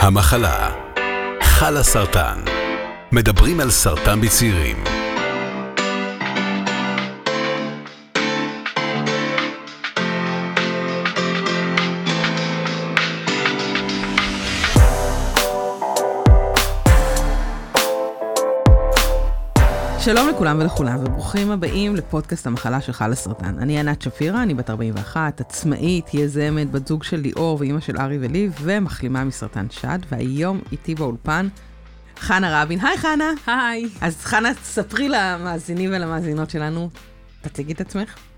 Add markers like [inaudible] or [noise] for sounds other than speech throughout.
המחלה. חלה סרטן מדברים על סרטן בצעירים שלום לכולם ולכולם, וברוכים הבאים לפודקאסט המחלה של חלה סרטן. אני ענת שפירא, אני בת 41, עצמאית, יזמת, בת זוג של ליאור ואימא של ארי וליב, ומחלימה מסרטן שד, והיום איתי באולפן חנה רבין. היי חנה. היי. אז חנה, ספרי למאזינים ולמאזינות שלנו, תציגי את עצמך.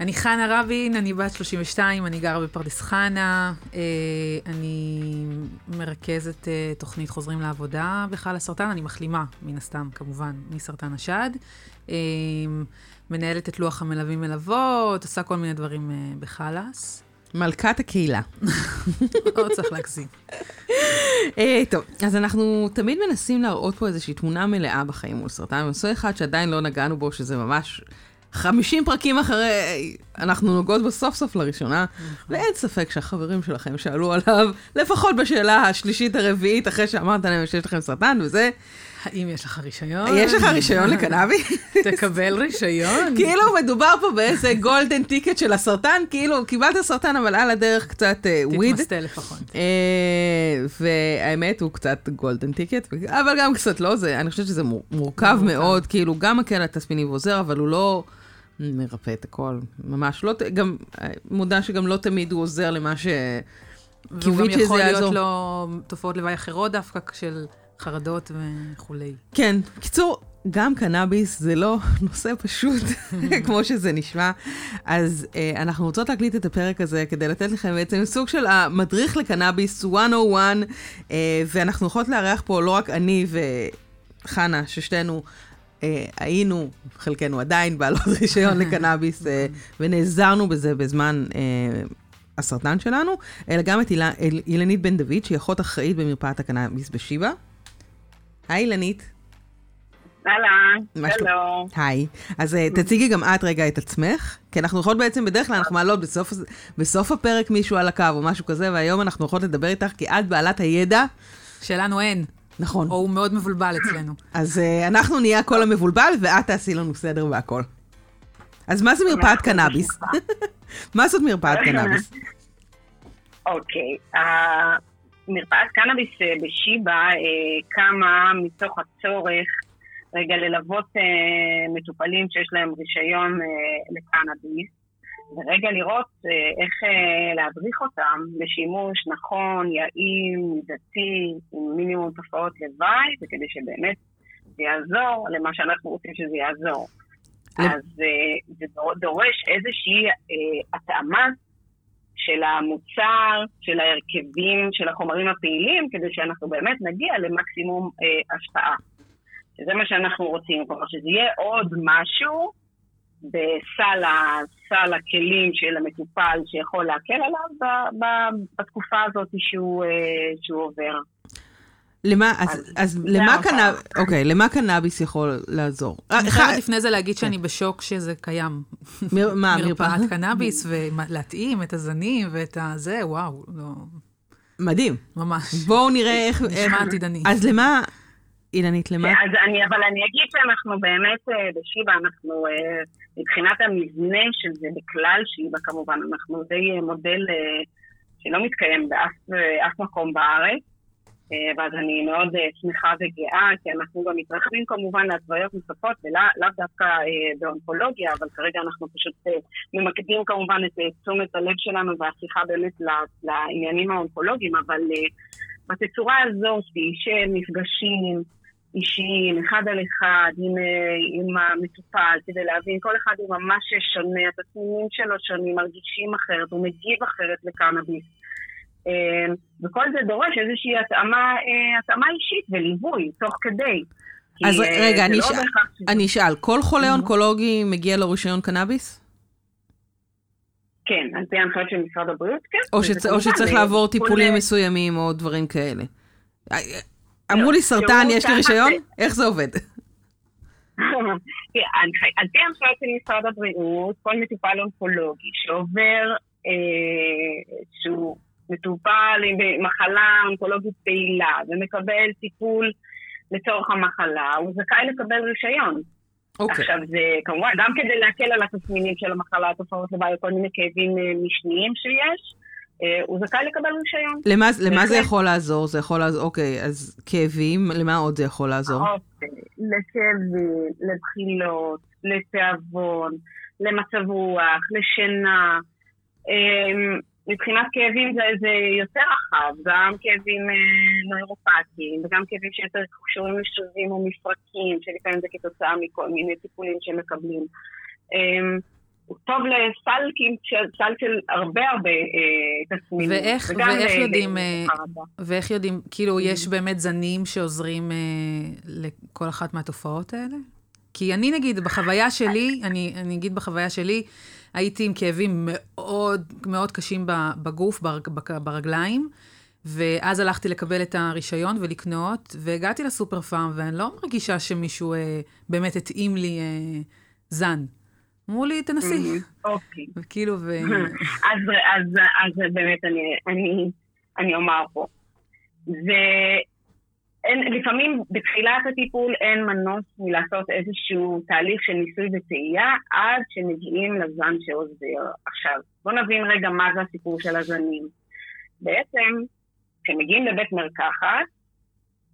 אני חנה רבין, אני בת 32, אני גרה בפרדס חנה, אה, אני מרכזת אה, תוכנית חוזרים לעבודה בחל הסרטן, אני מחלימה, מן הסתם, כמובן, מסרטן השד. אה, מנהלת את לוח המלווים מלוות, עושה כל מיני דברים אה, בחלאס. מלכת הקהילה. [laughs] לא צריך להגזים. טוב, אז אנחנו תמיד מנסים להראות פה איזושהי תמונה מלאה בחיים מול סרטן, נושא אחד שעדיין לא נגענו בו, שזה ממש 50 פרקים אחרי, אנחנו נוגעות בו סוף סוף לראשונה, ואין ספק שהחברים שלכם שאלו עליו, לפחות בשאלה השלישית הרביעית, אחרי שאמרת להם שיש לכם סרטן, וזה, האם יש לך רישיון? יש לך רישיון לקנאבי? תקבל רישיון. [laughs] כאילו מדובר פה באיזה golden ticket של הסרטן, כאילו קיבלת סרטן, אבל על הדרך קצת אה, weed. תתמסטל לפחות. אה, והאמת הוא קצת golden ticket, אבל גם קצת לא, אני חושבת שזה מור- מורכב מאוד, כאילו גם מקל התסמינים ועוזר, אבל הוא לא מרפא את הכל, ממש לא, גם, אה, מודה שגם לא תמיד הוא עוזר למה ש... והוא גם יכול להיות יעזור. לו תופעות לוואי אחרות דווקא של חרדות וכולי. כן, קיצור, גם קנאביס זה לא [laughs] נושא פשוט, [laughs] כמו שזה נשמע. אז אה, אנחנו רוצות להקליט את הפרק הזה כדי לתת לכם בעצם סוג של המדריך לקנאביס 101, אה, ואנחנו יכולות לארח פה לא רק אני וחנה, ששתינו אה, היינו, חלקנו עדיין, בעלות [laughs] רישיון לקנאביס, אה, ונעזרנו בזה בזמן... אה, הסרטן שלנו, אלא גם את אילה- אל- אילנית בן דוד, שהיא אחות אחראית במרפאת הקנאביס בשיבא. היי אילנית. אהלן, מה שלום? היי. אז אה, תציגי גם את רגע את עצמך, כי אנחנו יכולות בעצם, בדרך כלל אנחנו מעלות בסוף, בסוף הפרק מישהו על הקו או משהו כזה, והיום אנחנו יכולות לדבר איתך, כי את בעלת הידע. שלנו אין, נכון. או הוא מאוד מבולבל אצלנו. [laughs] אז אה, אנחנו נהיה הקול המבולבל, ואת תעשי לנו סדר והכל. אז מה זה מרפאת קנאביס? [laughs] מה זאת מרפאת קנאביס? [laughs] אוקיי, מרפאת קנאביס אה, בשיבא אה, קמה מתוך הצורך רגע ללוות אה, מטופלים שיש להם רישיון אה, לקנאביס, ורגע לראות אה, איך אה, להדריך אותם לשימוש נכון, יעיל, מידתי, עם מינימום תופעות לוואי, וכדי שבאמת זה יעזור למה שאנחנו רוצים שזה יעזור. אז אה, זה דור- דורש איזושהי התאמה של המוצר, של ההרכבים, של החומרים הפעילים, כדי שאנחנו באמת נגיע למקסימום השפעה. שזה מה שאנחנו רוצים, כלומר שזה יהיה עוד משהו בסל ה- סל הכלים של המטופל שיכול להקל עליו ב- ב- בתקופה הזאת שהוא, אה, שהוא עובר. למה, אז, אז אז למה. קנאביס, אוקיי, למה קנאביס יכול לעזור? אה, אני חייבת לפני זה להגיד שאני בשוק שזה קיים. מר- מה, מרפאת קנאביס, ולהתאים את הזנים ואת הזה, וואו, לא, מדהים. ממש. בואו נראה איך... נשמע איך- עתידני. אז למה, אילנית, למה? אז אני, אבל אני אגיד שאנחנו באמת אה, בשיבא, אנחנו מבחינת המבנה של זה בכלל שיבא כמובן, אנחנו די אה, מודל אה, שלא מתקיים באף אה, אף מקום בארץ. אה, ואז אני מאוד אה, שמחה וגאה, כי אנחנו גם מתרחבים כמובן להתוויות נוספות, ולאו דווקא אה, באונקולוגיה, אבל כרגע אנחנו פשוט אה, ממקדים כמובן את אה, תשומת הלב שלנו והשיחה באמת לעניינים האונקולוגיים, אבל אה, בתצורה הזאת של מפגשים אישיים, אחד על אחד, עם, אה, עם המטופל, כדי להבין, כל אחד הוא ממש שונה, התסמינים שלו שונים, מרגישים אחרת, הוא מגיב אחרת לקנאביס. אה, וכל זה דורש איזושהי התאמה, אה, התאמה אישית וליווי, תוך כדי. כי, אז אה, רגע, אני לא שזה- אני אשאל, כל חולה אונקולוגי מגיע לו רישיון קנאביס? כן, על פי ההנחיות של משרד הבריאות, כן. או, שצ... או שצריך לעבור טיפולים מסוימים או דברים כאלה? אמרו לי שהוא סרטן, יש לי רישיון? איך זה עובד? [laughs] ההנחי- על פי ההנחיות של משרד הבריאות, כל מטופל אונקולוגי שעובר אה, שהוא מטופל עם מחלה אונקולוגית פעילה ומקבל טיפול לצורך המחלה, הוא זכאי לקבל רישיון. אוקיי. עכשיו, זה כמובן, גם כדי להקל על התסמינים של המחלה, התופעות לוואי, כל מיני כאבים אה, משניים שיש, הוא זכאי לקבל רישיון. למה, למה זה יכול לעזור? זה יכול לעזור, אוקיי, אז כאבים, למה עוד זה יכול לעזור? אוקיי, לכאבים, לבחילות, לתיאבון, למצב רוח, לשינה. אמ, מבחינת כאבים זה, זה יותר רחב, גם כאבים אה, נוירופטיים וגם כאבים שיותר קשורים לשרירים או מפרקים, שלפעמים זה כתוצאה מכל מיני טיפולים שהם מקבלים. אה, הוא טוב לסל סל של הרבה הרבה אה, תסמינים. ואיך, ואיך יודעים, אה, ואיך יודעים, כאילו, יש באמת זנים שעוזרים אה, לכל אחת מהתופעות האלה? כי אני נגיד, בחוויה שלי, אני, אני אגיד בחוויה שלי, הייתי עם כאבים מאוד מאוד קשים בגוף, ברגליים, ואז הלכתי לקבל את הרישיון ולקנות, והגעתי לסופר פארם, ואני לא מרגישה שמישהו אה, באמת התאים לי אה, זן. אמרו לי, תנסי. אוקיי. וכאילו, ו... [laughs] אז, אז, אז באמת אני, אני, אני אומר פה. לפעמים בתחילת הטיפול אין מנוס מלעשות איזשהו תהליך של ניסוי וטעייה עד שמגיעים לזן שעוזר. עכשיו, בואו נבין רגע מה זה הסיפור של הזנים. בעצם, כשמגיעים לבית מרקחת,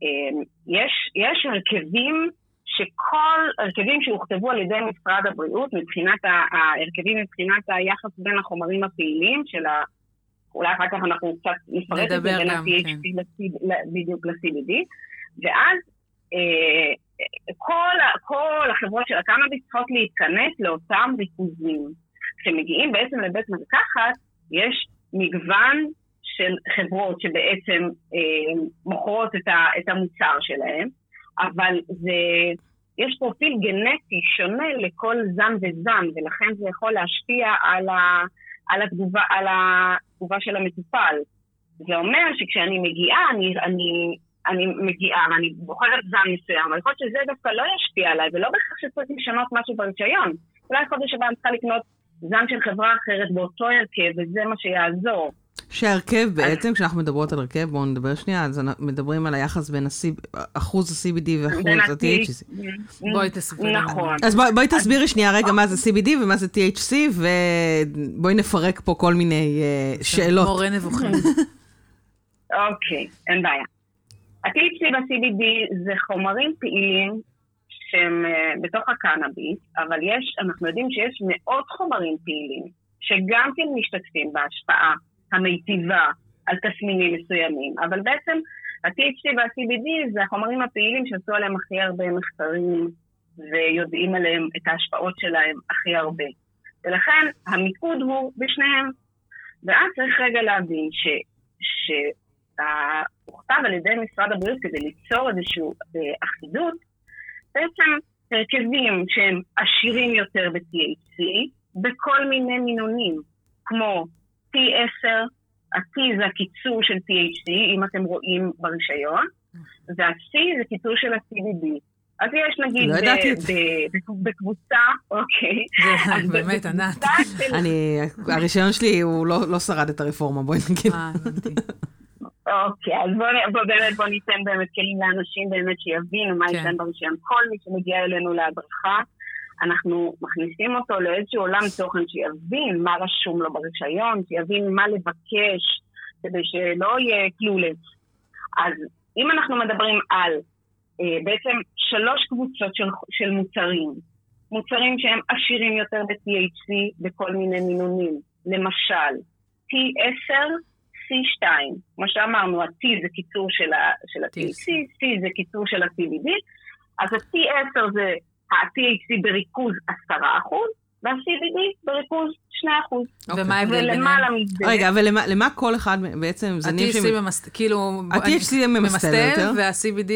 אמ, יש, יש הרכבים שכל הרכבים שהוכתבו על ידי משרד הבריאות, מבחינת ההרכבים, מבחינת היחס בין החומרים הפעילים של ה... אולי אחר כך אנחנו קצת נפרט את זה בין ה-THC כן. בדיוק ל-CBD, ואז אה, כל, כל החברות של הקנאביס צריכות להתכנס לאותם ריכוזים. כשמגיעים בעצם לבית מרקחת, יש מגוון של חברות שבעצם אה, מוכרות את, ה, את המוצר שלהם, אבל זה, יש פרופיל גנטי שונה לכל זן וזן, ולכן זה יכול להשפיע על, ה, על, התגובה, על התגובה של המטופל. זה אומר שכשאני מגיעה, אני, אני, אני מגיעה ואני בוחרת זן מסוים, אבל יכול להיות שזה דווקא לא ישפיע עליי, ולא בהכרח שצריך לשנות משהו ברישיון. אולי חודש הבא אני צריכה לקנות זן של חברה אחרת באותו הרכב, וזה מה שיעזור. שההרכב בעצם, כשאנחנו מדברות על הרכב, בואו נדבר שנייה, אז מדברים על היחס בין אחוז ה-CBD ואחוז ה-THC. בואי תסבירי. נכון. אז בואי תסבירי שנייה רגע מה זה CBD ומה זה THC, ובואי נפרק פה כל מיני אה, שאלות. מורה נבוכים. אוקיי, אין בעיה. ה-THC וה-CBD זה חומרים פעילים שהם uh, בתוך הקנאביס, אבל יש, אנחנו יודעים שיש מאות חומרים פעילים שגם כן משתתפים בהשפעה המיטיבה על תסמינים מסוימים, אבל בעצם ה-THC וה-CBD זה החומרים הפעילים שעשו עליהם הכי הרבה מחקרים ויודעים עליהם את ההשפעות שלהם הכי הרבה. ולכן המיקוד הוא בשניהם. ואז צריך רגע להבין ש... ש... הוכתב על ידי משרד הבריאות כדי ליצור איזושהי אה, אחידות, בעצם הרכבים שהם עשירים יותר ב-THC, בכל מיני מינונים, כמו T10, ה-T זה הקיצור של THC, אם אתם רואים ברישיון, וה-C זה קיצור של ה-CBD. אז יש נגיד לא בקבוצה, אוקיי. זה באמת, ענת. אני, הרישיון שלי, הוא לא, לא שרד את הרפורמה, בואי נגיד. אה, הבנתי. אוקיי, אז בואו בוא, באמת בוא ניתן באמת כלים לאנשים באמת שיבינו מה כן. יש להם ברישיון. כל מי שמגיע אלינו להדרכה, אנחנו מכניסים אותו לאיזשהו עולם תוכן שיבין מה רשום לו ברישיון, שיבין מה לבקש, כדי שלא יהיה קלולס. אז אם אנחנו מדברים על אה, בעצם שלוש קבוצות של, של מוצרים, מוצרים שהם עשירים יותר ב-THC בכל מיני מינונים, למשל, T10 C2, כמו שאמרנו, ה-T זה קיצור של ה-THC, C זה קיצור של ה-CBD, אז ה-T10 זה ה-THC בריכוז 10%, וה-CBD בריכוז 2%. ומה ההבדל ביניהם? ולמעלה מזה... רגע, ולמה כל אחד בעצם זנים ה-THC ממסטל, כאילו... ה-THC ממסטל יותר. וה-CBD...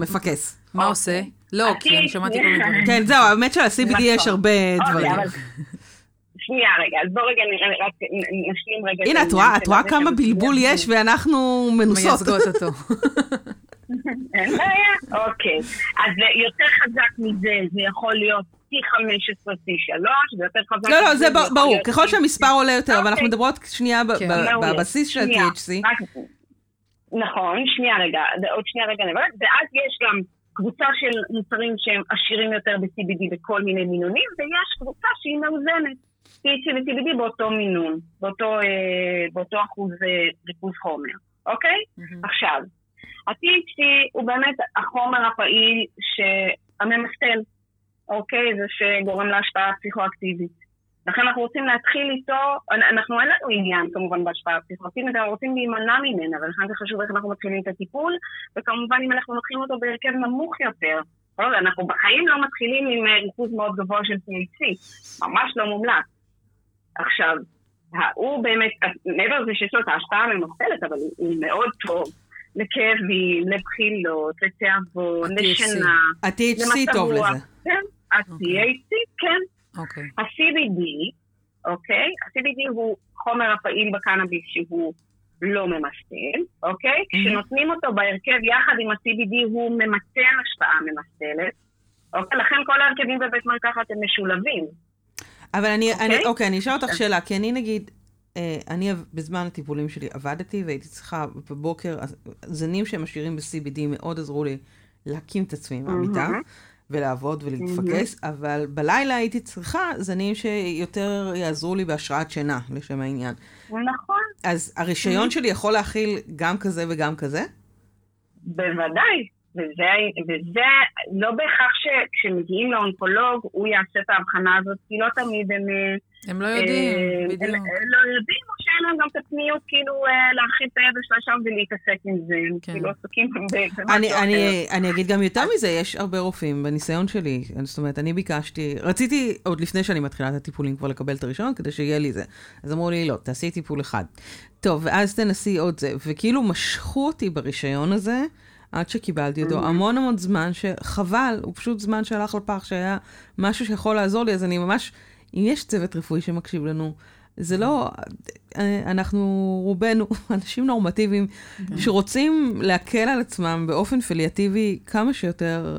מפקס. מה עושה? לא, כי אני שמעתי כל מיני דברים. כן, זהו, האמת של-CBD יש נכון. הרבה אוקיי, דברים. שנייה רגע, אז בוא רגע רק נשלים רגע. הנה, את רואה כמה בלבול יש ואנחנו מנוסות. מייצגות אותו. [laughs] אין בעיה, אוקיי. אז יותר חזק מזה, זה יכול להיות T15, T3, זה יותר חזק. לא, לא, זה ברור, ככל שהמספר עולה יותר, אבל אנחנו אוקיי. מדברות שנייה כן. בבסיס של ה-THC. נכון, שנייה רגע, עוד שנייה רגע נברך, ואז יש גם קבוצה של מוצרים שהם עשירים יותר ב-CBD בכל מיני מינונים, ויש קבוצה שהיא מאוזנת. THC ו-CBD באותו מינון, באותו, אה, באותו אחוז אה, ריכוז חומר, אוקיי? Mm-hmm. עכשיו, ה-THC הוא באמת החומר הפעיל הממסטל, אוקיי? זה שגורם להשפעה פסיכואקטיבית. לכן אנחנו רוצים להתחיל איתו, אנחנו אין לנו עניין כמובן בהשפעה פסיכואקטיבית, אנחנו רוצים להימנע ממנה, ולכן זה חשוב איך אנחנו מתחילים את הטיפול, וכמובן אם אנחנו לוקחים אותו בהרכב נמוך יותר. לא, אנחנו בחיים לא מתחילים עם אה, ריכוז מאוד גבוה של THC, ממש לא מומלץ. עכשיו, הוא באמת, מעבר לזה שיש לו את ההשפעה הממסטלת, אבל הוא מאוד טוב לכאבים, לבחילות, לתיאבון, לשינה, ה-THC טוב לזה. כן, ה-THC, כן. אוקיי. ה-CBD, אוקיי? ה-CBD הוא חומר הפעיל בקנאביס שהוא לא ממסטל, אוקיי? כשנותנים אותו בהרכב יחד עם ה-CBD הוא ממצה השפעה ממסטלת, אוקיי? לכן כל ההרכבים בבית מרקחת הם משולבים. אבל אני, אוקיי, אני, אוקיי, אני אשאל אותך. שאלה, כי אני נגיד, אני בזמן הטיפולים שלי עבדתי והייתי צריכה בבוקר, זנים שהם עשירים ב-CBD מאוד עזרו לי להקים את עצמי מהמיטה. ולעבוד ולהתפקס, אבל בלילה הייתי צריכה זנים שיותר יעזרו לי בהשראת שינה, לשם העניין. נכון. אז הרישיון שלי יכול להכיל גם כזה וגם כזה? בוודאי. וזה, וזה לא בהכרח שכשמגיעים לאונקולוג הוא יעשה את ההבחנה הזאת, כי לא תמיד הם... הם לא יודעים, אה, בדיוק. הם לא יודעים, או שאין להם גם את הפניות כאילו אה, להרחיב את הידע שלה שם ולהתעסק עם זה, הם כן. כאילו עסוקים. אני אגיד גם יותר מזה, יש הרבה רופאים, בניסיון שלי, זאת אומרת, אני ביקשתי, רציתי עוד לפני שאני מתחילה את הטיפולים כבר לקבל את הרישיון, כדי שיהיה לי זה. אז אמרו לי, לא, תעשי טיפול אחד. טוב, ואז תנסי עוד זה, וכאילו משכו אותי ברישיון הזה. עד שקיבלתי אותו, המון המון זמן שחבל, הוא פשוט זמן שהלך לפח, שהיה משהו שיכול לעזור לי, אז אני ממש, אם יש צוות רפואי שמקשיב לנו, זה לא, אנחנו רובנו [laughs] אנשים נורמטיביים כן. שרוצים להקל על עצמם באופן פליאטיבי כמה שיותר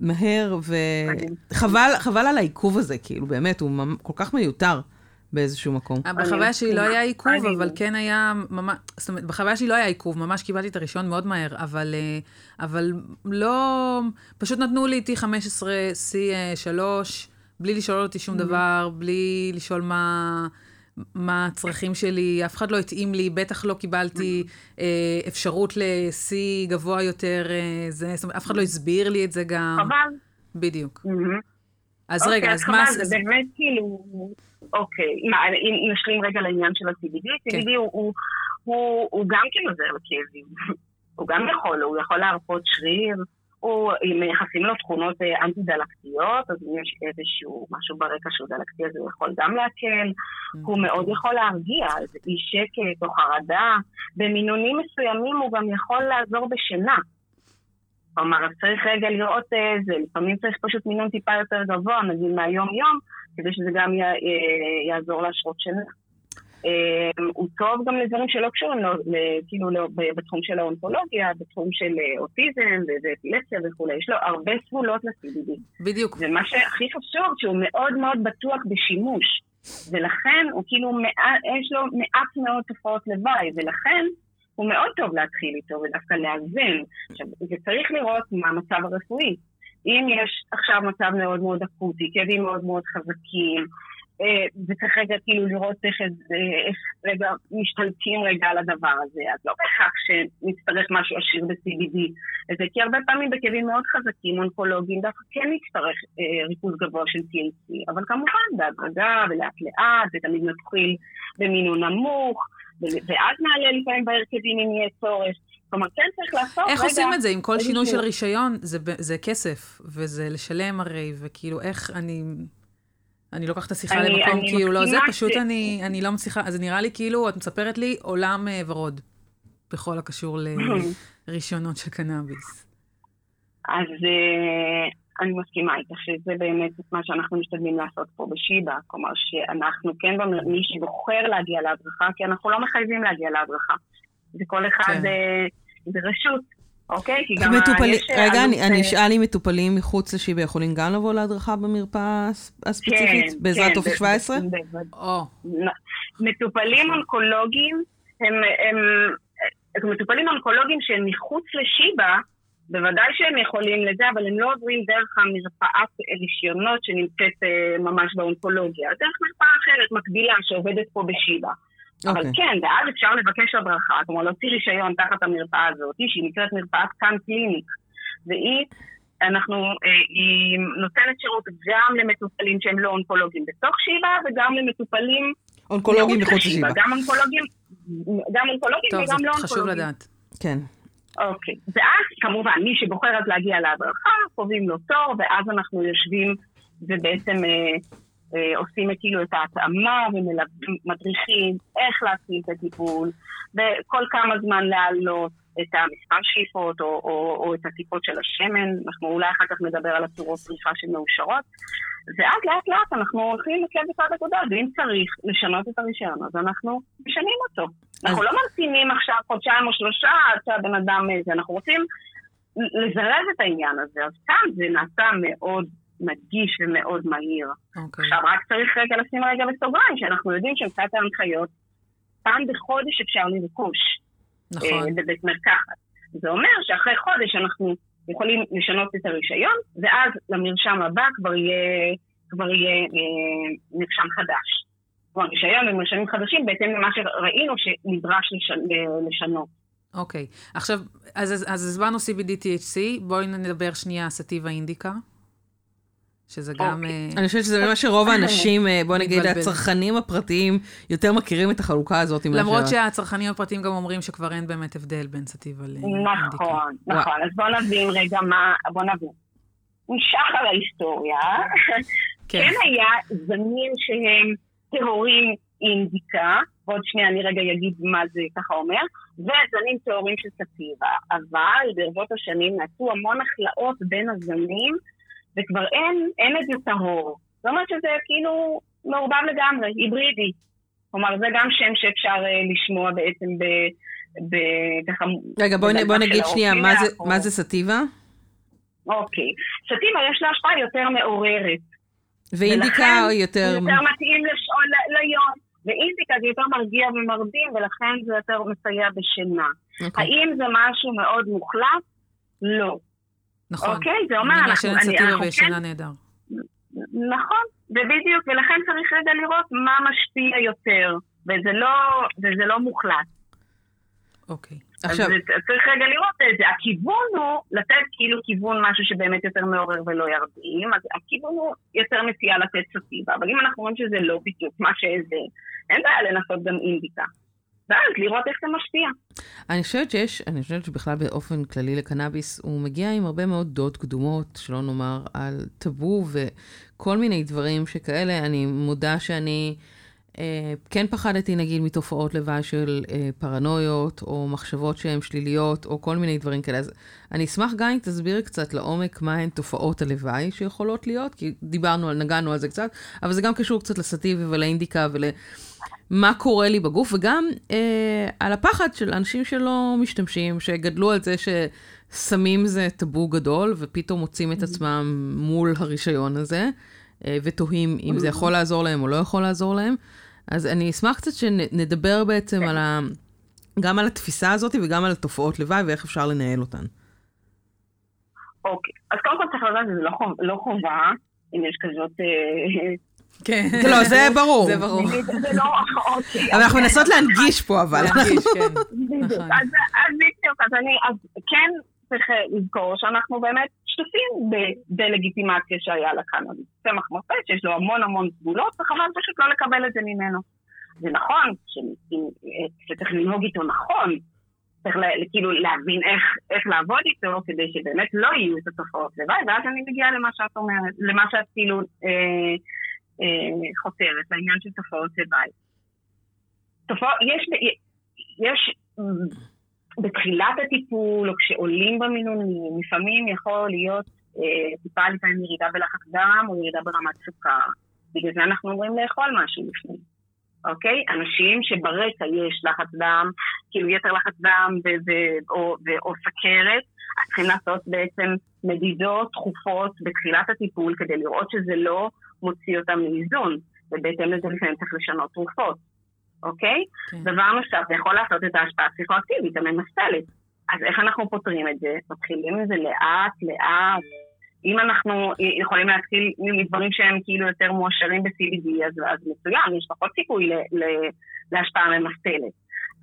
מהר, וחבל על העיכוב הזה, כאילו, באמת, הוא כל כך מיותר. באיזשהו מקום. בחוויה שלי לא היה עיכוב, אבל כן היה ממש, זאת אומרת, בחוויה שלי לא היה עיכוב, ממש קיבלתי את הרישיון מאוד מהר, אבל, אה, אבל לא, פשוט נתנו לי T15, C3, בלי לשאול אותי שום דבר, בלי לשאול מה... מה הצרכים שלי, אף אחד לא התאים לי, בטח לא קיבלתי אה, אפשרות ל-C גבוה יותר, אה, זה, זאת אומרת, אף אחד לא הסביר לי את זה גם. חבל. בדיוק. אז אוקיי, רגע, אז מה... זה באמת כאילו... אוקיי, אם נשלים רגע לעניין של ה-CBD, כן. CBD הוא, הוא, הוא, הוא גם כן עוזר לכאבים. [laughs] הוא גם יכול, הוא יכול להרפות שריר, הוא, מייחסים לו תכונות אה, אנטי-דלקתיות, אז אם יש איזשהו משהו ברקע שהוא דלקתי, אז הוא יכול גם להקל. הוא מאוד יכול להרגיע, אז אי שקט או חרדה. במינונים מסוימים הוא גם יכול לעזור בשינה. כלומר, אז צריך רגע לראות איזה, אה, לפעמים צריך פשוט מינון טיפה יותר גבוה, נגיד מהיום-יום, כדי שזה גם יעזור להשרות שינה. אמ, הוא טוב גם לדברים שלא קשורים, כאילו בתחום של האונקולוגיה, בתחום של אה, אוטיזם ואפילפסיה וכולי, יש לו הרבה סגולות ל-CBD. בדיוק. ומה שהכי חשוב, שהוא מאוד מאוד בטוח בשימוש, ולכן הוא כאילו, יש לו מעט מאוד תופעות לוואי, ולכן הוא מאוד טוב להתחיל איתו ודווקא לאזן. עכשיו, זה צריך לראות מה המצב הרפואי. אם יש עכשיו מצב מאוד מאוד אקוטי, כאבים מאוד מאוד חזקים, וצריך רגע כאילו לראות איך, איך רגע משתלטים רגע על הדבר הזה, אז לא בהכרח שנצטרך משהו עשיר ב-CBD, וזה כי הרבה פעמים בכאבים מאוד חזקים, אונקולוגיים, דווקא כן נצטרך אה, ריכוז גבוה של THC, אבל כמובן בהדרגה ולאט לאט, ותמיד נתחיל במינון נמוך, ואז נעלה לפעמים בהרכבים אם יהיה צורך. כלומר, כן צריך לעשות, איך רגע, עושים את זה? עם כל שינוי של רישיון, זה, זה כסף, וזה לשלם הרי, וכאילו, איך אני... אני לוקחת את השיחה אני, למקום אני כאילו לא זה, פשוט ש... אני, אני לא מצליחה, אז נראה לי כאילו, את מספרת לי עולם uh, ורוד, בכל הקשור [laughs] לרישיונות של קנאביס. אז uh, אני מסכימה איתך שזה באמת מה שאנחנו משתדלים לעשות פה בשיבא, כלומר שאנחנו כן, מי שבוחר להגיע להדרכה, כי אנחנו לא מחייבים להגיע להדרכה. וכל אחד, כן. זה רשות. אוקיי? כי גם מטופלים, יש רגע, עלות, אני, אני אה, אשאל אם מטופלים מחוץ לשיבא יכולים גם לבוא להדרכה במרפאה הס- הספציפית, כן, בעזרת כן, טופס ב- 17? ב- ב- או, מטופלים אונקולוגיים הם, הם, הם מטופלים אונקולוגיים שהם מחוץ לשיבא, בוודאי שהם יכולים לזה, אבל הם לא עוברים דרך המרפאת רישיונות שנמצאת אה, ממש באונקולוגיה, דרך מרפאה אחרת מקבילה שעובדת פה בשיבא. אבל אוקיי. כן, ואז אפשר לבקש הדרכה, כלומר להוציא רישיון תחת המרפאה הזאת, שהיא נקראת מרפאת כאן קליניק, והיא, אנחנו, אה, היא נותנת שירות גם למטופלים שהם לא אונקולוגיים בתוך שיבא, וגם למטופלים אונקולוגים מחוץ לשיבא. גם אונקולוגים, גם אונקולוגים טוב, וגם זה לא חשוב אונקולוגים. לדעת. כן. אוקיי. ואז, כמובן, מי שבוחר אז להגיע להדרכה, קובעים לו תור, ואז אנחנו יושבים ובעצם אה, עושים את, כאילו את ההתאמה ומדריכים איך להתחיל את הטיפול, וכל כמה זמן להעלות את המספר שאיפות או, או, או את הטיפות של השמן, אנחנו אולי אחר כך נדבר על הצורות צריכה שמאושרות, ואז לאט לאט אנחנו הולכים עקב בצד אגודל, ואם צריך לשנות את הרישיון, אז אנחנו משנים אותו. אנחנו לא ממתינים עכשיו חודשיים או שלושה עד שהבן אדם איזה, אנחנו רוצים לזרז את העניין הזה, אז כאן זה נעשה מאוד נגיש ומאוד מהיר. אוקיי. עכשיו רק צריך רגע לשים רגע בסוגריים, שאנחנו יודעים שמבחינת ההנחיות, פעם בחודש אפשר לרכוש נכון. אה, בבית מרקחת. זה אומר שאחרי חודש אנחנו יכולים לשנות את הרישיון, ואז למרשם הבא כבר יהיה, כבר יהיה אה, מרשם חדש. כלומר, רישיון ומרשמים חדשים בהתאם למה שראינו שנדרש לשנ... לשנות. אוקיי. עכשיו, אז, אז, אז הסברנו CBD-THC, בואי נדבר שנייה סטיבה אינדיקה, שזה גם... אוקיי. אה, אני חושבת שזה מה שרוב האנשים, אה, בוא נגיד, מתבלבל. הצרכנים הפרטיים, יותר מכירים את החלוקה הזאת. מאשר- למרות שהצרכנים הפרטיים גם אומרים שכבר אין באמת הבדל בין סטיבה לאינדיקה. נכון, נכון. אז בוא נבין רגע מה, בוא נבין. משחר ההיסטוריה, [laughs] כן. כן היה זנים שהם טהורים אינדיקה, ועוד שנייה אני רגע אגיד מה זה ככה אומר, וזנים טהורים של סטיבה. אבל ברבות השנים נעשו המון הכלאות בין הזנים, וכבר אין, אין את זה טהור. זאת אומרת שזה כאילו מעורבב לגמרי, היברידי. כלומר, זה גם שם שאפשר אה, לשמוע בעצם ב... ב ככה... רגע, בואי בדרכה נגיד שנייה, מה זה- או- מה זה סטיבה? אוקיי. סטיבה יש לה השפעה יותר מעוררת. ואינדיקה היא יותר... יותר מתאים לשעון ליום. ואינדיקה זה יותר מרגיע ומרדים, ולכן זה יותר מסייע בשינה. אוקיי. האם זה משהו מאוד מוחלט? לא. נכון. אוקיי? זה אומר, אנחנו... אני- אנחנו וישנה כן- נהדר. נכון, ובדיוק, ולכן צריך רגע לראות מה משפיע יותר, וזה לא, וזה לא מוחלט. אוקיי. עכשיו, אז צריך רגע לראות את זה. הכיוון הוא לתת כאילו כיוון משהו שבאמת יותר מעורר ולא ירדים, אז הכיוון הוא יותר מציע לתת סטיבה, אבל אם אנחנו רואים שזה לא בדיוק מה שזה, אין בעיה לנסות גם אינדיקה. ואז לראות איך זה משפיע. אני חושבת שיש, אני חושבת שבכלל באופן כללי לקנאביס, הוא מגיע עם הרבה מאוד דעות קדומות, שלא נאמר על טאבו וכל מיני דברים שכאלה. אני מודה שאני אה, כן פחדתי נגיד מתופעות לוואי של אה, פרנויות, או מחשבות שהן שליליות, או כל מיני דברים כאלה. אז אני אשמח גם אם תסבירי קצת לעומק מהן תופעות הלוואי שיכולות להיות, כי דיברנו, נגענו על זה קצת, אבל זה גם קשור קצת לסטיבי ולאינדיקה ול... מה קורה לי בגוף, וגם אה, על הפחד של אנשים שלא משתמשים, שגדלו על זה שסמים זה טאבו גדול, ופתאום מוצאים את עצמם מול הרישיון הזה, אה, ותוהים אם זה יכול לעזור להם או לא יכול לעזור להם. אז אני אשמח קצת שנדבר בעצם על ה... גם על התפיסה הזאת וגם על התופעות לוואי ואיך אפשר לנהל אותן. אוקיי. אז קודם כל צריך לדעת שזה לא חוב- לא חובה, אם יש כזאת... אה, כן. לא, זה ברור. זה ברור. זה לא... אוקיי. אבל אנחנו מנסות להנגיש פה, אבל. להרגיש, כן. בדיוק. נכון. אז אז בדיוק, אז אני, אז כן צריך אה, לזכור שאנחנו באמת שותפים בדה-לגיטימציה שהיה לקנאביס. צמח מופת שיש לו המון המון סגולות, וחבל פשוט לא לקבל את זה ממנו. זה נכון שצריך לנהוג איתו נכון, צריך כאילו להבין איך, איך לעבוד איתו, כדי שבאמת לא יהיו את התופעות לוואי, ואז אני מגיעה למה שאת אומרת, למה שאת כאילו אה, חותרת, לעניין של תופעות לוואי. יש, יש בתחילת הטיפול, או כשעולים במינונים, לפעמים יכול להיות אה, טיפה לפעמים ירידה בלחץ דם או ירידה ברמת סוכר. בגלל זה אנחנו אומרים לאכול משהו לפני. אוקיי? אנשים שברקע יש לחץ דם, כאילו יתר לחץ דם ו- ו- או, ו- או סכרת, צריכים לעשות בעצם מדידות תכופות בתחילת הטיפול כדי לראות שזה לא מוציא אותם מאיזון, ובהתאם לזה לפעמים צריך לשנות תרופות, אוקיי? כן. דבר נוסף, זה יכול לעשות את ההשפעה הפסיכואקטיבית, הממסלת. אז איך אנחנו פותרים את זה? מתחילים עם זה לאט, לאט. אם אנחנו יכולים להתחיל מדברים שהם כאילו יותר מועשרים ב-CBD, אז, אז מצוין, יש פחות סיכוי ל, ל, להשפעה ממסטלת.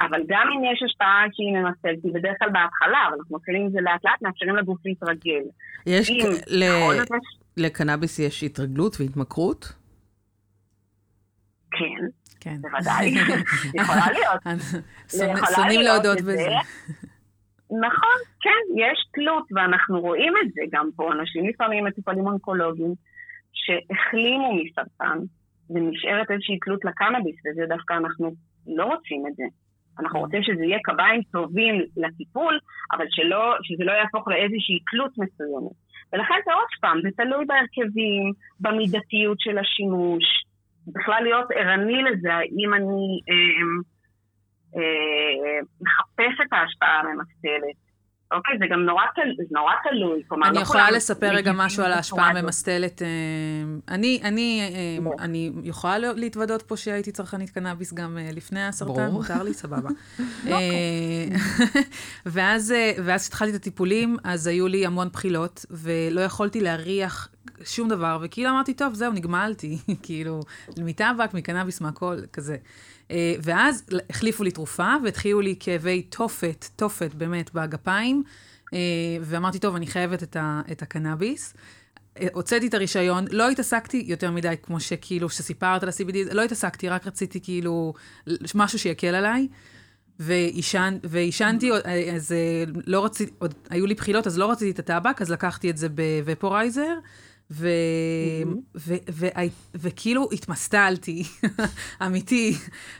אבל גם אם יש השפעה שהיא ממסטלת, היא בדרך כלל בהתחלה, אבל אנחנו מתחילים עם זה לאט לאט, מאפשרים לגוף להתרגל. יש, ל... לקנאביס יש התרגלות והתמכרות? כן. כן. בוודאי, [laughs] יכולה להיות. שונאים להודות בזה. נכון, כן, יש תלות, ואנחנו רואים את זה גם פה. אנשים לפעמים מטופלים אונקולוגיים שהחלימו מסרטן, ונשארת איזושהי תלות לקנאביס, וזה דווקא אנחנו לא רוצים את זה. אנחנו mm. רוצים שזה יהיה קביים טובים לטיפול, אבל שלא, שזה לא יהפוך לאיזושהי תלות מסוימת. ולכן זה עוד פעם, זה תלוי בהרכבים, במידתיות של השימוש, בכלל להיות ערני לזה, האם אני אה, אה, מחפש את ההשפעה הממסטלת. אוקיי, זה גם נורא, תל, נורא תלוי. כלומר, אני לא יכולה לספר רגע משהו על ההשפעה הממסטלת. אה, אני, אני, אה, אני יכולה להתוודות פה שהייתי צרכנית קנאביס גם אה, לפני הסרטן, מותר לי, סבבה. [laughs] [laughs] ואז כשהתחלתי את הטיפולים, אז היו לי המון בחילות, ולא יכולתי להריח שום דבר, וכאילו אמרתי, טוב, זהו, נגמלתי, [laughs] כאילו, מיטה אבק, מקנאביס, מהכל, כזה. אה, ואז החליפו לי תרופה, והתחילו לי כאבי תופת, תופת באמת, בגפיים, אה, ואמרתי, טוב, אני חייבת את, ה, את הקנאביס. אה, הוצאתי את הרישיון, לא התעסקתי יותר מדי, כמו שכאילו, שסיפרת על ה-CBD, לא התעסקתי, רק רציתי כאילו משהו שיקל עליי. ועישן, ועישנתי, אז לא רציתי, עוד היו לי בחילות, אז לא רציתי את הטבק, אז לקחתי את זה בוופורייזר, ו... mm-hmm. ו... ו... ו... וכאילו התמסטלתי, [laughs] אמיתי,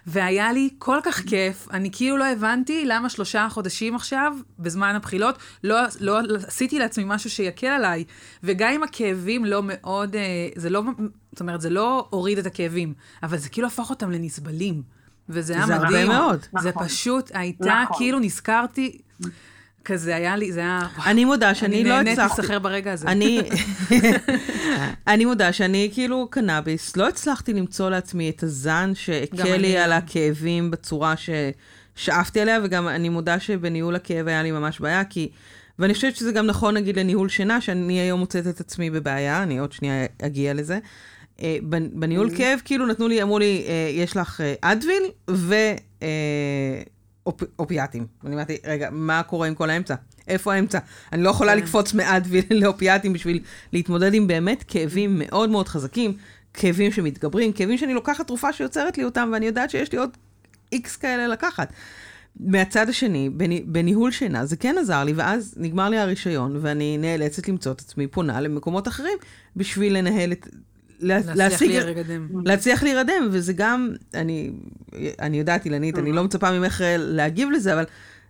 והיה לי כל כך כיף, אני כאילו לא הבנתי למה שלושה חודשים עכשיו, בזמן הבחילות, לא, לא עשיתי לעצמי משהו שיקל עליי, וגם אם הכאבים לא מאוד, אה, זה לא, זאת אומרת, זה לא הוריד את הכאבים, אבל זה כאילו הפך אותם לנסבלים, וזה היה מדהים. זה הרבה מאוד. זה נכון. פשוט הייתה, נכון. כאילו נזכרתי... כזה היה לי, זה היה... אני מודה שאני לא הצלחתי... אני נהנית להסחר ברגע הזה. אני... [laughs] אני מודה שאני כאילו קנאביס, לא הצלחתי למצוא לעצמי את הזן שהקל לי על הכאבים בצורה ששאפתי עליה, וגם אני מודה שבניהול הכאב היה לי ממש בעיה, כי... ואני חושבת שזה גם נכון, נגיד, לניהול שינה, שאני היום מוצאת את עצמי בבעיה, אני עוד שנייה אגיע לזה. אה, בניהול mm-hmm. כאב, כאילו נתנו לי, אמרו לי, אה, יש לך אה, אדוויל ו... אופ, אופיאטים. אני אמרתי, רגע, מה קורה עם כל האמצע? איפה האמצע? אני לא יכולה כן. לקפוץ מעט לאופיאטים בשביל להתמודד עם באמת כאבים מאוד מאוד חזקים, כאבים שמתגברים, כאבים שאני לוקחת תרופה שיוצרת לי אותם, ואני יודעת שיש לי עוד איקס כאלה לקחת. מהצד השני, בני, בניהול שינה, זה כן עזר לי, ואז נגמר לי הרישיון, ואני נאלצת למצוא את עצמי פונה למקומות אחרים בשביל לנהל את, להצליח להירדם. להצליח להירדם, וזה גם, אני, אני יודעת, אילנית, אני לא מצפה ממך להגיב לזה, אבל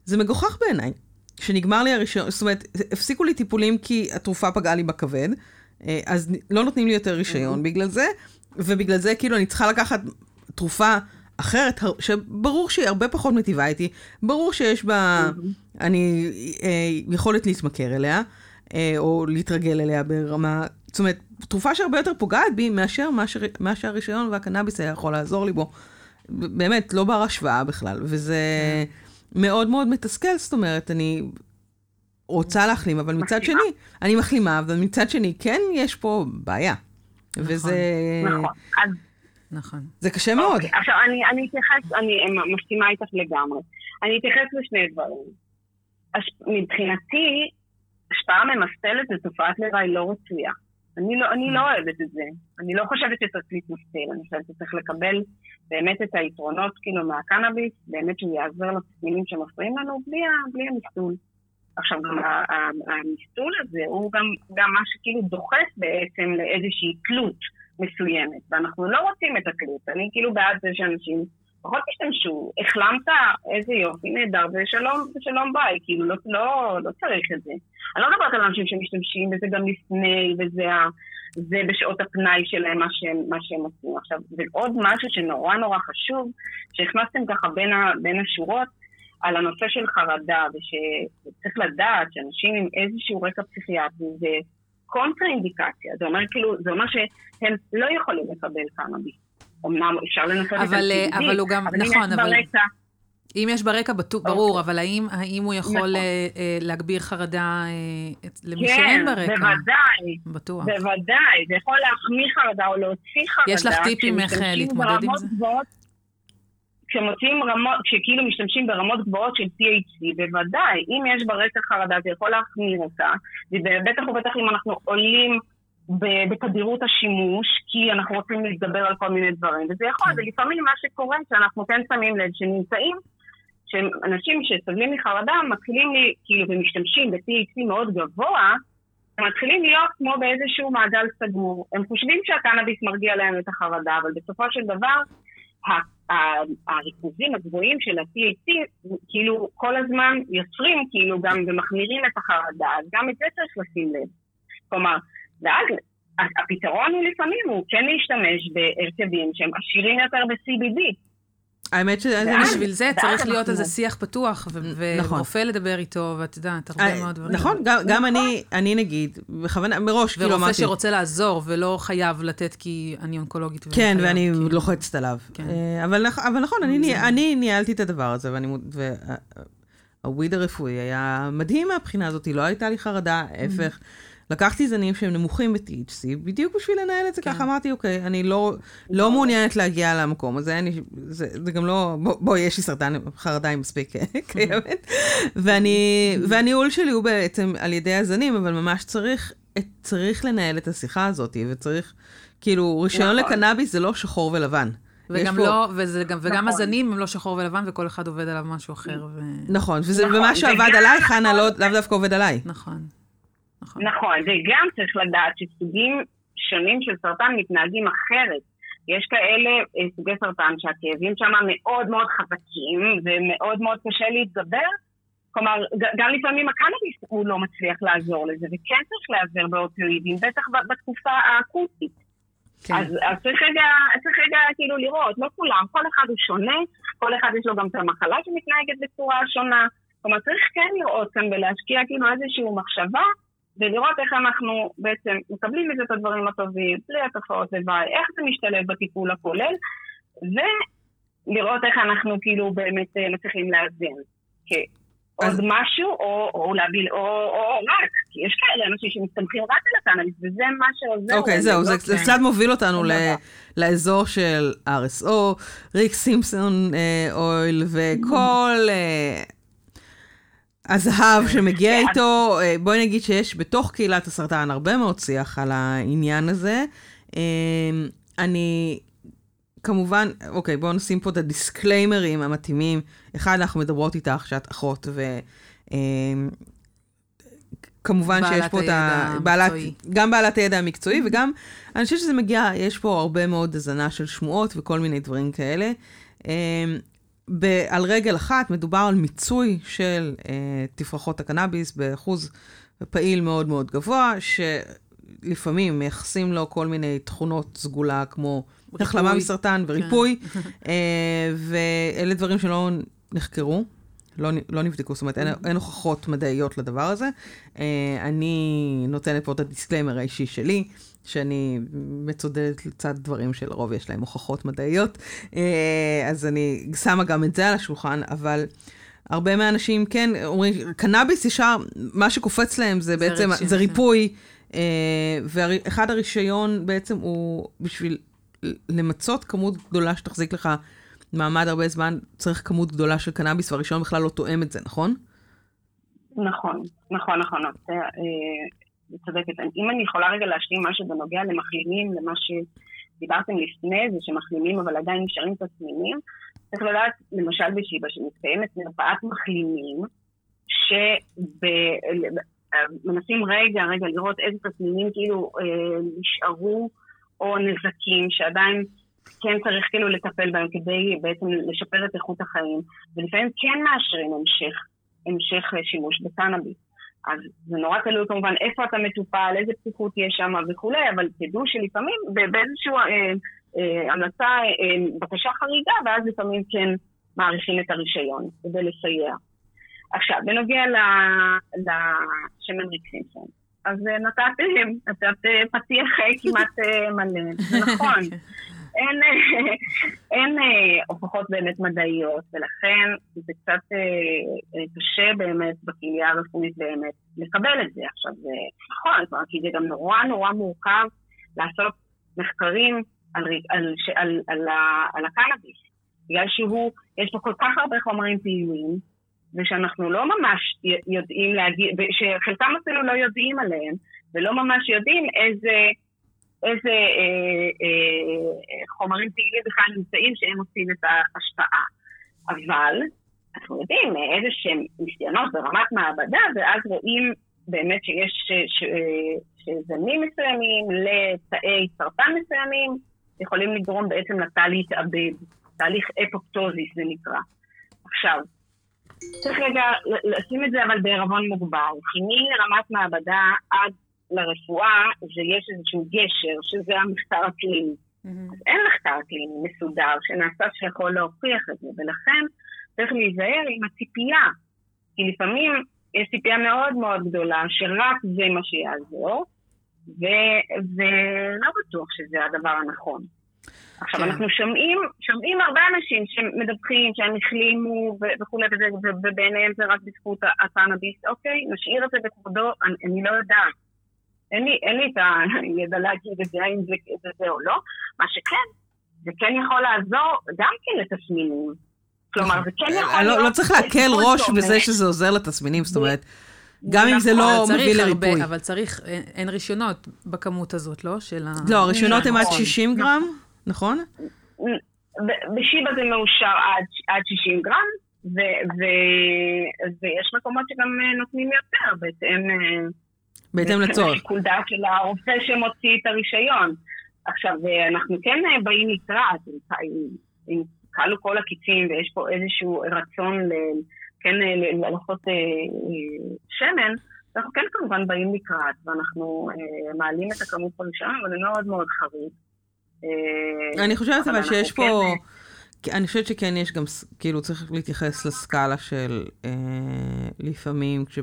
זה מגוחך בעיניי. כשנגמר לי הרישיון, זאת אומרת, הפסיקו לי טיפולים כי התרופה פגעה לי בכבד, אה, אז לא נותנים לי יותר רישיון בגלל זה, ובגלל זה כאילו אני צריכה לקחת תרופה אחרת, שברור שהיא הרבה פחות מטיבה איתי, ברור שיש בה, אני, אה, יכולת להתמכר אליה, אה, או להתרגל אליה ברמה זאת אומרת, תרופה שהרבה יותר פוגעת בי מאשר מה שהרישיון והקנאביס היה יכול לעזור לי בו. באמת, לא בר השוואה בכלל, וזה כן. מאוד מאוד מתסכל, זאת אומרת, אני רוצה להחלים, אבל מצד שני, אני מחלימה, אבל מצד שני, כן יש פה בעיה. נכון, וזה... נכון. נכון. זה קשה מאוד. אוקיי, עכשיו, אני, אני אתייחס, אני מסכימה איתך לגמרי. אני אתייחס לשני דברים. מבחינתי, השפעה ממסטלת תופעת לוואי לא רצויה. אני לא, אני לא אוהבת את זה. אני לא חושבת שצריך להתמסטל, אני חושבת שצריך לקבל באמת את היתרונות כאילו מהקנאביס, באמת שהוא יעזר לתסמינים שמפריעים לנו בלי, בלי המסטול. עכשיו, גם המסטול הזה הוא גם, גם מה שכאילו דוחף בעצם לאיזושהי תלות מסוימת, ואנחנו לא רוצים את התלות. אני כאילו בעד זה שאנשים פחות תשתמשו, החלמת, איזה יופי, נהדר, ושלום, ושלום ביי, כאילו, לא, לא, לא צריך את זה. אני לא מדברת על אנשים שמשתמשים וזה גם לפני, וזה זה בשעות הפנאי שלהם, מה שהם, מה שהם עושים. עכשיו, זה עוד משהו שנורא נורא חשוב, שהכנסתם ככה בין, ה, בין השורות, על הנושא של חרדה, ושצריך לדעת שאנשים עם איזשהו רקע פסיכיאטרי זה קונטרה-אינדיקציה. זה אומר כאילו, זה אומר שהם לא יכולים לקבל קנאביס. אמנם אפשר לנסות את זה, אבל הוא גם, נכון, אבל... ברקע, אם יש ברקע, בטוח, ברור, אוקיי. אבל האם, האם הוא יכול נכון. אה, אה, להגביר חרדה אה, למי כן, שאין ברקע? כן, בוודאי. בטוח. בוודאי, זה יכול להחמיא חרדה או להוציא חרדה. יש לך טיפים איך להתמודד עם זה? גבוהות, כשמוצאים רמות, כשכאילו משתמשים ברמות גבוהות של THC, בוודאי, אם יש ברקע חרדה זה יכול להחמיר אותה, ובטח ובטח אם אנחנו עולים בתדירות השימוש, כי אנחנו רוצים להתגבר על כל מיני דברים, וזה יכול, כן. ולפעמים מה שקורה, שאנחנו כן שמים לב שנמצאים שאנשים שסובלים מחרדה מתחילים לי, כאילו, ומשתמשים ב-THC מאוד גבוה, הם מתחילים להיות כמו באיזשהו מעגל סגור. הם חושבים שהקנאביס מרגיע להם את החרדה, אבל בסופו של דבר, הריכוזים הגבוהים של ה-THC, כאילו, כל הזמן יוצרים, כאילו, גם ומחמירים את החרדה, אז גם את זה צריך לשים לב. כלומר, ואז הפתרון הוא לפעמים, הוא כן להשתמש בהרכבים שהם עשירים יותר ב-CBD. האמת שזה... בשביל זה צריך להיות איזה שיח פתוח, נכון. ורופא לדבר איתו, ואת יודעת, הרבה אה, מאוד דברים. נכון, גם אני, אני נגיד, בכוונה, מראש, כאילו אמרתי... ורופא שרוצה לעזור, ולא חייב לתת כי אני אונקולוגית. כן, ואני לוחצת עליו. כן. אה, אבל נכון, אני ניהלתי את הדבר הזה, והוויד הרפואי היה מדהים מהבחינה הזאת, לא הייתה לי חרדה, ההפך. לקחתי זנים שהם נמוכים ב-THC, בדיוק בשביל לנהל את זה כן. ככה, אמרתי, אוקיי, אני לא, לא מעוניינת להגיע למקום הזה, אני, זה, זה גם לא, בוא, בוא, יש לי סרטן, חרדה היא מספיק [laughs] קיימת, ואני, והניהול שלי הוא בעצם על ידי הזנים, אבל ממש צריך, צריך לנהל את השיחה הזאת, וצריך, כאילו, רישיון נכון. לקנאביס זה לא שחור ולבן. וגם פה... לא, וזה גם, וגם נכון. הזנים הם לא שחור ולבן, וכל אחד עובד עליו משהו אחר. ו... נכון, וזה, נכון, ומה שעבד עליי, חנה, לא, לאו [laughs] דווקא עובד עליי. נכון. נכון. נכון, וגם צריך לדעת שסוגים שונים של סרטן מתנהגים אחרת. יש כאלה אה, סוגי סרטן שהכאבים שם מאוד מאוד חזקים ומאוד מאוד קשה להתגבר. כלומר, גם לפעמים הקנאביס הוא לא מצליח לעזור לזה, וכן צריך להיעזר באופיואידים, בטח בתקופה האקוטית. כן. אז, אז צריך, רגע, צריך רגע כאילו לראות, לא כולם, כל אחד הוא שונה, כל אחד יש לו גם את המחלה שמתנהגת בצורה שונה. כלומר, צריך כן לראות כאן ולהשקיע כאילו איזושהי מחשבה ולראות איך אנחנו בעצם מקבלים מזה את הדברים הטובים, בלי התופעות לוואי, איך זה משתלב בטיפול הכולל, ולראות איך אנחנו כאילו באמת אה, מצליחים לאזן. עוד משהו, או, או להביא, או, או, או רק, כי יש כאלה אנשים שמסתמכים רק על הקנאביס, וזה מה שעוזר. אוקיי, okay, זהו, זה, זה קצת מוביל אותנו ל, לאזור של RSO, ריק סימפסון אה, אויל, וכל... הזהב [laughs] שמגיע כן. איתו, אה, בואי נגיד שיש בתוך קהילת הסרטן הרבה מאוד שיח על העניין הזה. אה, אני, כמובן, אוקיי, בואו נשים פה את הדיסקליימרים המתאימים. אחד, אנחנו מדברות איתך שאת אחות, ו... אה, כמובן שיש פה את ה... בעלת, גם בעלת הידע המקצועי, וגם, אני חושבת שזה מגיע, יש פה הרבה מאוד הזנה של שמועות וכל מיני דברים כאלה. ב- על רגל אחת מדובר על מיצוי של אה, תפרחות הקנאביס באחוז פעיל מאוד מאוד גבוה, שלפעמים מייחסים לו כל מיני תכונות סגולה כמו החלמה מסרטן וריפוי, כן. [laughs] אה, ואלה דברים שלא נחקרו. לא, לא נבדקו, זאת אומרת, אין, אין הוכחות מדעיות לדבר הזה. אה, אני נותנת פה את ה disclaimer האישי שלי. שאני מצודדת לצד דברים שלרוב יש להם הוכחות מדעיות, אה, אז אני שמה גם את זה על השולחן, אבל הרבה מהאנשים כן אומרים, קנאביס ישר, מה שקופץ להם זה בעצם, זה, זה ריפוי, אה, ואחד הרישיון בעצם הוא בשביל למצות כמות גדולה שתחזיק לך מעמד הרבה זמן, צריך כמות גדולה של קנאביס, והרישיון בכלל לא תואם את זה, נכון? נכון, נכון, נכון. צודקת. אם אני יכולה רגע להשלים משהו בנוגע למחלימים, למה שדיברתם לפני זה, שמחלימים אבל עדיין נשארים תסמינים, צריך לדעת, למשל בשיבא, שמתקיימת מרפאת מחלימים, שמנסים רגע, רגע לראות איזה תסמינים כאילו אה, נשארו, או נזקים שעדיין כן צריך כאילו לטפל בהם כדי בעצם לשפר את איכות החיים, ולפעמים כן מאשרים המשך, המשך שימוש בקנאביס. אז זה נורא תלוי כמובן איפה אתה מטופל, איזה פתיחות יש שם וכולי, אבל תדעו שלפעמים באיזושהי אה, אה, המלצה, אה, בקשה חריגה, ואז לפעמים כן מאריכים את הרישיון כדי לסייע. עכשיו, בנוגע לשמן ריקסינסון, אז אה, נתתם, [laughs] נתת אה, פתיח כמעט מלא, זה נכון. [laughs] אין, [laughs] אין הוכחות באמת מדעיות, ולכן זה קצת קשה באמת בקהילה הרפואית באמת לקבל את זה. עכשיו, זה נכון, כי זה גם נורא נורא מורכב לעשות מחקרים על, על, על, על, על הקנאביס, בגלל שהוא, יש פה כל כך הרבה חומרים פעילים, ושאנחנו לא ממש יודעים להגיד, שחלקם אפילו לא יודעים עליהם, ולא ממש יודעים איזה, איזה אה, אה, חומרים פעילים בכלל נמצאים שהם עושים את ההשפעה. אבל אנחנו יודעים איזה שהם ניסיונות ברמת מעבדה, ואז רואים באמת שיש ש, ש, שזנים מסוימים לתאי סרטן מסוימים, יכולים לגרום בעצם לתא להתאבד, תהליך אפופטוזיס זה נקרא. עכשיו, צריך רגע לשים את זה אבל בערבון מוגבל, כי מרמת מעבדה עד לרפואה זה יש איזשהו גשר, שזה המחקר הקליני. Mm-hmm. אז אין מחקר קליני מסודר שנעשה שיכול להוכיח את זה, ולכן צריך להיזהר עם הציפייה, כי לפעמים יש ציפייה מאוד מאוד גדולה שרק זה מה שיעזור, ולא בטוח שזה הדבר הנכון. עכשיו, כן. אנחנו שומעים, שומעים הרבה אנשים שמדווחים שהם החלימו וכולי, וזה, ובעיניהם זה רק בזכות הקנאביס. אוקיי, נשאיר את זה בכבודו, אני, אני לא יודעת. אין לי, אין לי את הידע [laughs] להגיד את זה, האם זה, זה זה או לא. מה שכן, זה כן יכול לעזור גם כן לתסמינים. כלומר, זה כן יכול להיות... לא, לא צריך להקל ראש בזה שזה עוזר לתסמינים, זאת אומרת... גם אם זה לא נכון, מביא לריפוי. אבל צריך, אין רישיונות בכמות הזאת, לא? של ה... לא, הרישיונות הם עד 60 נכון. גרם, נכון? בשיבא זה מאושר עד 60 גרם, ויש מקומות שגם אה, נותנים יותר, בהתאם... אה, בהתאם לצורך. שיקול דעת של הרופא שמוציא את הרישיון. עכשיו, אה, אנחנו כן באים לקראת, אם כלו כל הקיצים ויש פה איזשהו רצון כן לעשות אה, אה, שמן, אנחנו כן כמובן באים לקראת, ואנחנו אה, מעלים את הכמות ברישיון, אבל זה מאוד מאוד חריג. אני חושבת אבל שיש פה... כן... אני חושבת שכן יש גם, כאילו צריך להתייחס לסקאלה של אה, לפעמים, כש...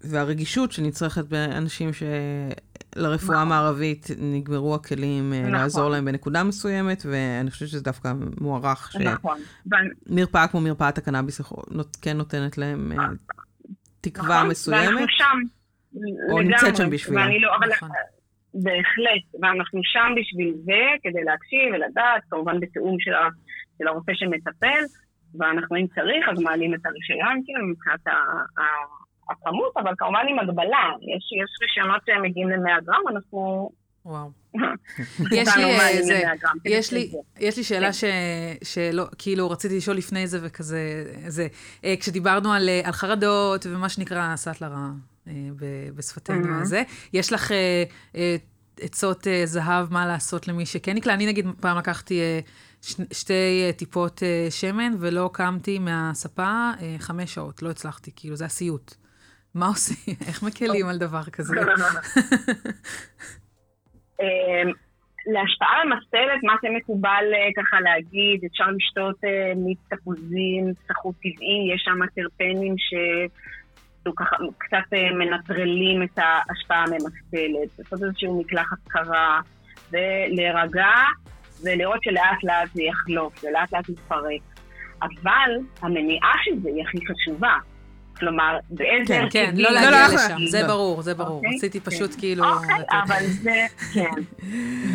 והרגישות שנצרכת באנשים ש... לרפואה נכון. המערבית נגמרו הכלים נכון. לעזור להם בנקודה מסוימת, ואני חושבת שזה דווקא מוערך, שמרפאה נכון. כמו מרפאת הקנאביס כן נותנת להם אה, תקווה נכון, מסוימת. ואנחנו שם, או לגמרי, נמצאת שם בשבילם. לא, אבל נכון. בהחלט, ואנחנו שם בשביל זה, כדי להקשיב ולדעת, כמובן בתיאום של, של הרופא שמטפל, ואנחנו אם צריך, אז מעלים את הרישיון, כאילו, מבחינת הכמות, אבל כמובן עם הגבלה. יש, יש רישיונות שמגיעים ל-100 גרם, אנחנו... וואו. [laughs] יש לי, אה, זה, יש לי, יש לי שאלה כן. ש, שלא, כאילו רציתי לשאול לפני זה וכזה, זה, אה, כשדיברנו על, אה, על חרדות ומה שנקרא סאטלרה בשפתנו הזה, יש לך עצות זהב מה לעשות למי שכן נקלע? אני נגיד פעם לקחתי שתי טיפות שמן ולא קמתי מהספה חמש שעות, לא הצלחתי, כאילו זה הסיוט. מה עושים? [laughs] איך מקלים על דבר כזה? [laughs] אמ, להשפעה ממסטלת, מה שמקובל אה, ככה להגיד, אפשר לשתות אה, מיץ תפוזים, סחוט טבעי, יש שם טרפנים שככה קצת אה, מנטרלים את ההשפעה הממסטלת, לעשות איזשהו מקלחת קרה, ולהירגע, ולראות שלאט לאט זה יחלוף, ולאט לאט יתפרק. אבל המניעה של זה היא הכי חשובה. כלומר, באיזה... כן, כן, לא להגיע לא, לא, לשם, זה ברור, זה ברור. אוקיי? רציתי פשוט כן. כאילו... אוקיי, אבל זה, כן. [laughs]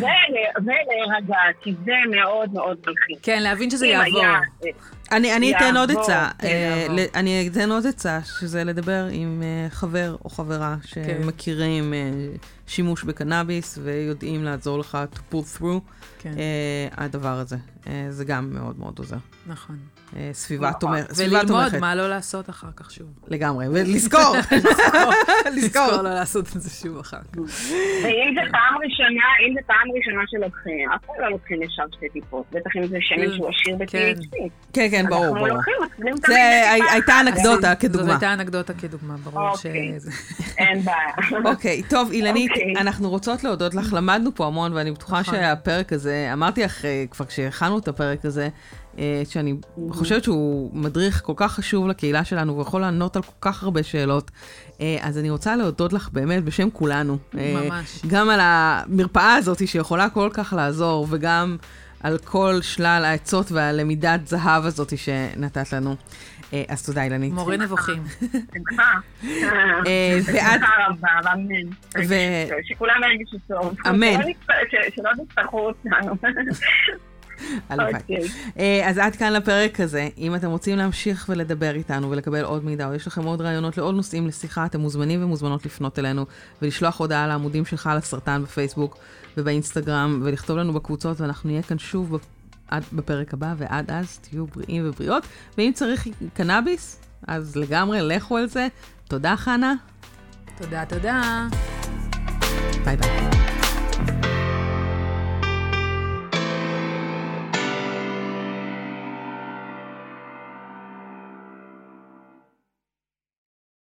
ולהירגע, כי זה מאוד מאוד מלחיץ. כן, להבין שזה יעבור. אני אתן עוד עצה, אה, אני אתן עוד עצה, שזה לדבר עם אה, חבר או חברה כן. שמכירים אה, שימוש בקנאביס ויודעים לעזור לך to pull through כן. הדבר הזה. זה גם מאוד מאוד עוזר. נכון. אה, סביבה. תומכת. וללמוד מה לא לעשות אחר כך שוב. לגמרי, ולזכור. [laughs] לזכור לא לעשות את זה שוב אחר כך. ואם זה פעם ראשונה, אם זה פעם ראשונה שלוקחים, אף פעם לא לוקחים ישר שתי טיפות. בטח אם זה שמן שהוא עשיר ב-THC. כן. כן, כן, ברור, ברור. אנחנו לוקחים, מתחילים תמיד זה הייתה אנקדוטה כדוגמה. זאת הייתה אנקדוטה כדוגמה, ברור אוקיי. שזה... אין בעיה. אוקיי, טוב, אילנית, אוקיי. אנחנו רוצות להודות לך, למדנו פה המון, ואני בטוחה נכון. שהפרק הזה, אמרתי לך אה, כבר כשהכנו את הפרק הזה, שאני חושבת שהוא מדריך כל כך חשוב לקהילה שלנו ויכול לענות על כל כך הרבה שאלות. אה, אז אני רוצה להודות לך באמת בשם כולנו. אה, ממש. גם על המרפאה הזאת שיכולה כל כך לעזור, וגם על כל שלל העצות והלמידת זהב הזאת שנתת לנו. אה, אז תודה, אילנית. מורה נבוכים. אה, ואת- בשמחה רבה, אמן. שכולם ירגישו טוב. אמן. שלא תצטרכו אותנו. הלוואי. אוקיי. אה, אז עד כאן לפרק הזה. אם אתם רוצים להמשיך ולדבר איתנו ולקבל עוד מידע, או יש לכם עוד רעיונות לעוד נושאים לשיחה, אתם מוזמנים ומוזמנות לפנות אלינו ולשלוח הודעה לעמודים שלך על הסרטן בפייסבוק ובאינסטגרם, ולכתוב לנו בקבוצות, ואנחנו נהיה כאן שוב בפ- עד בפרק הבא, ועד אז תהיו בריאים ובריאות. ואם צריך קנאביס, אז לגמרי, לכו על זה. תודה, חנה. תודה, תודה. ביי ביי.